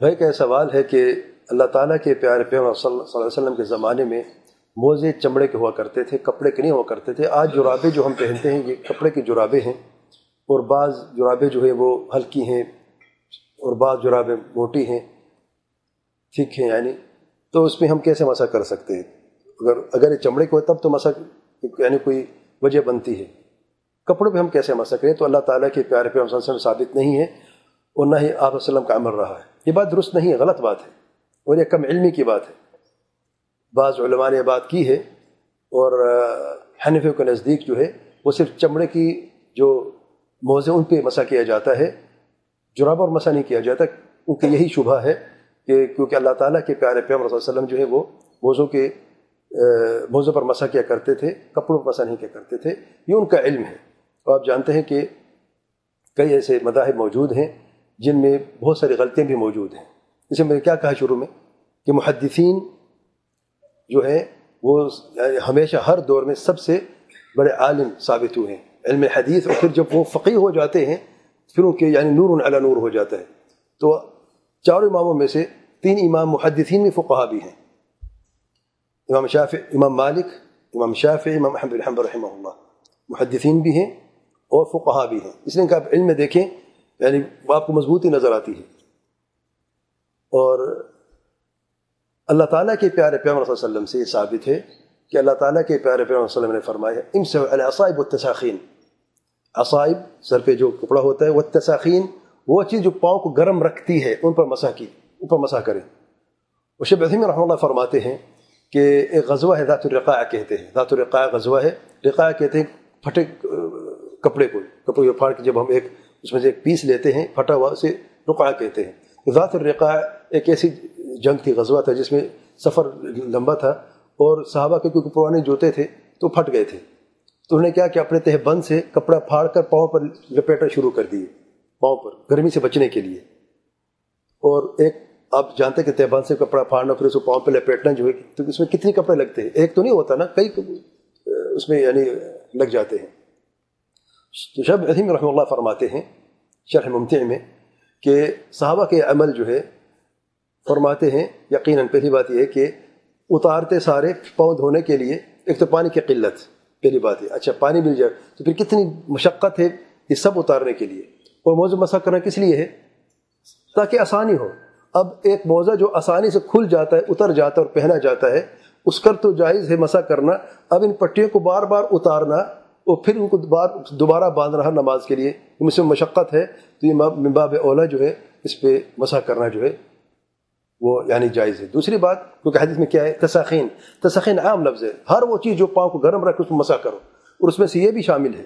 بھائی کا یہ سوال ہے کہ اللہ تعالیٰ کے پیارے پیغمبر صلی اللہ علیہ وسلم کے زمانے میں موزے چمڑے کے ہوا کرتے تھے، کپڑے کے نہیں ہوا کرتے تھے۔ آج جرابے جو ہم پہنتے ہیں، یہ کپڑے کی جرابے ہیں اور بعض جرابے جو ہیں وہ ہلکی ہیں اور بعض جرابیں موٹی ہیں، ٹھیک ہیں یعنی تو اس میں ہم کیسے مسا کر سکتے ہیں؟ اگر اگر یہ چمڑے کو تب تو مسا یعنی کوئی وجہ بنتی ہے۔ کپڑوں پہ ہم کیسے مسا کریں؟ تو اللہ تعالیٰ کے پیارے پہ وسلم ثابت نہیں ہے۔ اور نہ ہی آپ وسلم کا عمل رہا ہے۔ یہ بات درست نہیں ہے، غلط بات ہے۔ اور یہ کم علمی کی بات ہے۔ بعض علماء نے بات کی ہے اور حنفیوں کے نزدیک جو ہے، وہ صرف چمڑے کی جو موزے ان پہ مسا کیا جاتا ہے۔ جراب اور مسا نہیں کیا جاتا۔ کیونکہ یہی شبہ ہے کہ کیونکہ اللہ تعالیٰ کے پیارے پیغمبر صلی اللہ علیہ وسلم جو ہے، وہ موزوں کے موزوں پر مسا کیا کرتے تھے۔ کپڑوں پر مسا نہیں کیا کرتے تھے۔ یہ ان کا علم ہے۔ تو آپ جانتے ہیں کہ کئی ایسے مذاہب موجود ہیں جن میں بہت ساری غلطیاں بھی موجود ہیں۔ جسے میں نے کیا کہا شروع میں کہ محدثین جو ہے وہ ہمیشہ ہر دور میں سب سے بڑے عالم ثابت ہوئے ہیں۔ علم حدیث اور پھر جب وہ فقی ہو جاتے ہیں، پھر ان کے یعنی نور علی نور ہو جاتا ہے۔ تو چاروں اماموں میں سے تین امام محدثین میں فقہ بھی ہیں۔ امام شاف امام مالک، امام شاف امام احمد الحمد رحمہ اللہ محدثین بھی ہیں اور فقہ بھی ہیں۔ اس لیے کہ آپ علم میں دیکھیں یعنی آپ کو مضبوطی نظر آتی ہے۔ اور اللہ تعالیٰ کے پیارے پیغمبر صلی اللہ علیہ وسلم سے یہ ثابت ہے کہ اللہ تعالیٰ کے پیارے پیغمبر صلی اللہ علیہ وسلم نے فرمایا ام سے الصائب و تساخین عصائب سر پہ جو کپڑا ہوتا ہے وہ تساخین وہ چیز جو پاؤں کو گرم رکھتی ہے، ان پر مسا کی اوپر مسا کریں وہ شب عظیم رحمہ اللہ فرماتے ہیں کہ ایک غزوہ ہے، ذات الرقاء کہتے ہیں۔ ذات الرقاء غزوہ ہے۔ رقاء کہتے ہیں، پھٹے کپڑے کو کپڑے کو پھاڑ کے جب ہم ایک اس میں سے ایک پیس لیتے ہیں، پھٹا ہوا اسے رقاء کہتے ہیں۔ ذات الرقاء ایک ایسی جنگ تھی، غزوہ تھا، جس میں سفر لمبا تھا اور صحابہ کے کیونکہ پرانے جوتے تھے تو پھٹ گئے تھے۔ تو انہوں نے کیا کہ اپنے تہ بند سے کپڑا پھاڑ کر پاؤں پر لپیٹنا شروع کر دیے، پاؤں پر، گرمی سے بچنے کے لیے۔ اور ایک، آپ جانتے کہ تہ بند سے کپڑا پھاڑنا، پھر اس کو پاؤں پہ لپیٹنا، جو ہے، تو اس میں کتنے کپڑے لگتے ہیں؟ ایک تو نہیں ہوتا نا، کئی اس میں یعنی لگ جاتے ہیں۔ تو شب عظیم رحمہ اللہ فرماتے ہیں، شرح ممتع میں، کہ صحابہ کے عمل جو ہے، فرماتے ہیں، یقیناً پہلی بات یہ ہے کہ اتارتے سارے پاؤں دھونے کے لیے، ایک تو پانی کی قلت، پہلی بات ہے اچھا پانی مل جائے، تو پھر کتنی مشقت ہے یہ سب اتارنے کے لیے۔ اور موضوع مسا کرنا کس لیے ہے؟ تاکہ آسانی ہو۔ اب ایک موضوع جو آسانی سے کھل جاتا ہے، اتر جاتا ہے اور پہنا جاتا ہے، اس کر تو جائز ہے مسا کرنا۔ اب ان پٹیوں کو بار بار اتارنا اور پھر ان کو دوبارہ باندھ رہا نماز کے لیے۔ ان سے مشقت ہے، تو یہ ممباب اولا جو ہے، اس پہ مسا کرنا جو ہے، وہ یعنی جائز ہے۔ دوسری بات، کیونکہ حدیث میں کیا ہے، تساخین۔ تساخین عام لفظ ہے۔ ہر وہ چیز جو پاؤں کو گرم رکھ اس میں مسا کرو۔ اور اس میں سے یہ بھی شامل ہے۔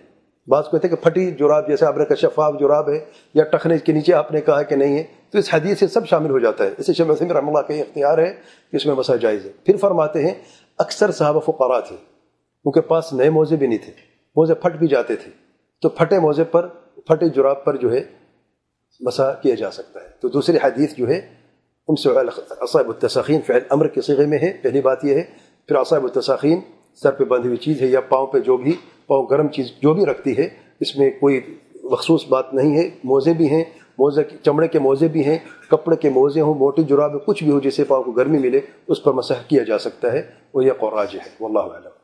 بعض کہتے ہیں کہ پھٹی جراب جیسے آپ نے کہا شفاف جراب ہے، یا ٹخنے کے نیچے آپ نے کہا کہ نہیں ہے، تو اس حدیث سے سب شامل ہو جاتا ہے۔ اسے شم وسیم رحمہ اللہ کا اختیار ہے کہ اس میں مسا جائز ہے۔ پھر فرماتے ہیں، اکثر صحابہ فقرا تھے، ان کے پاس نئے موزے بھی نہیں تھے۔ موزے پھٹ بھی جاتے تھے۔ تو پھٹے موزے پر، پھٹے جراب پر جو ہے، مسا کیا جا سکتا ہے۔ تو دوسری حدیث جو ہے، ان سے عصائب التساخین فعل امر کے صیغے میں ہے۔ پہلی بات یہ ہے، پھر عصائب التساخین سر پہ بندھی ہوئی چیز ہے یا پاؤں پہ جو بھی، پاؤں گرم چیز جو بھی رکھتی ہے، اس میں کوئی مخصوص بات نہیں ہے۔ موزے بھی ہیں، موزے چمڑے کے موزے بھی ہیں، کپڑے کے موزے ہوں موٹی جراب کچھ بھی ہو جسے پاؤں کو گرمی ملے، اس پر مسح کیا جا سکتا ہے۔ وہ یہ قوراج ہے۔ واللہ علم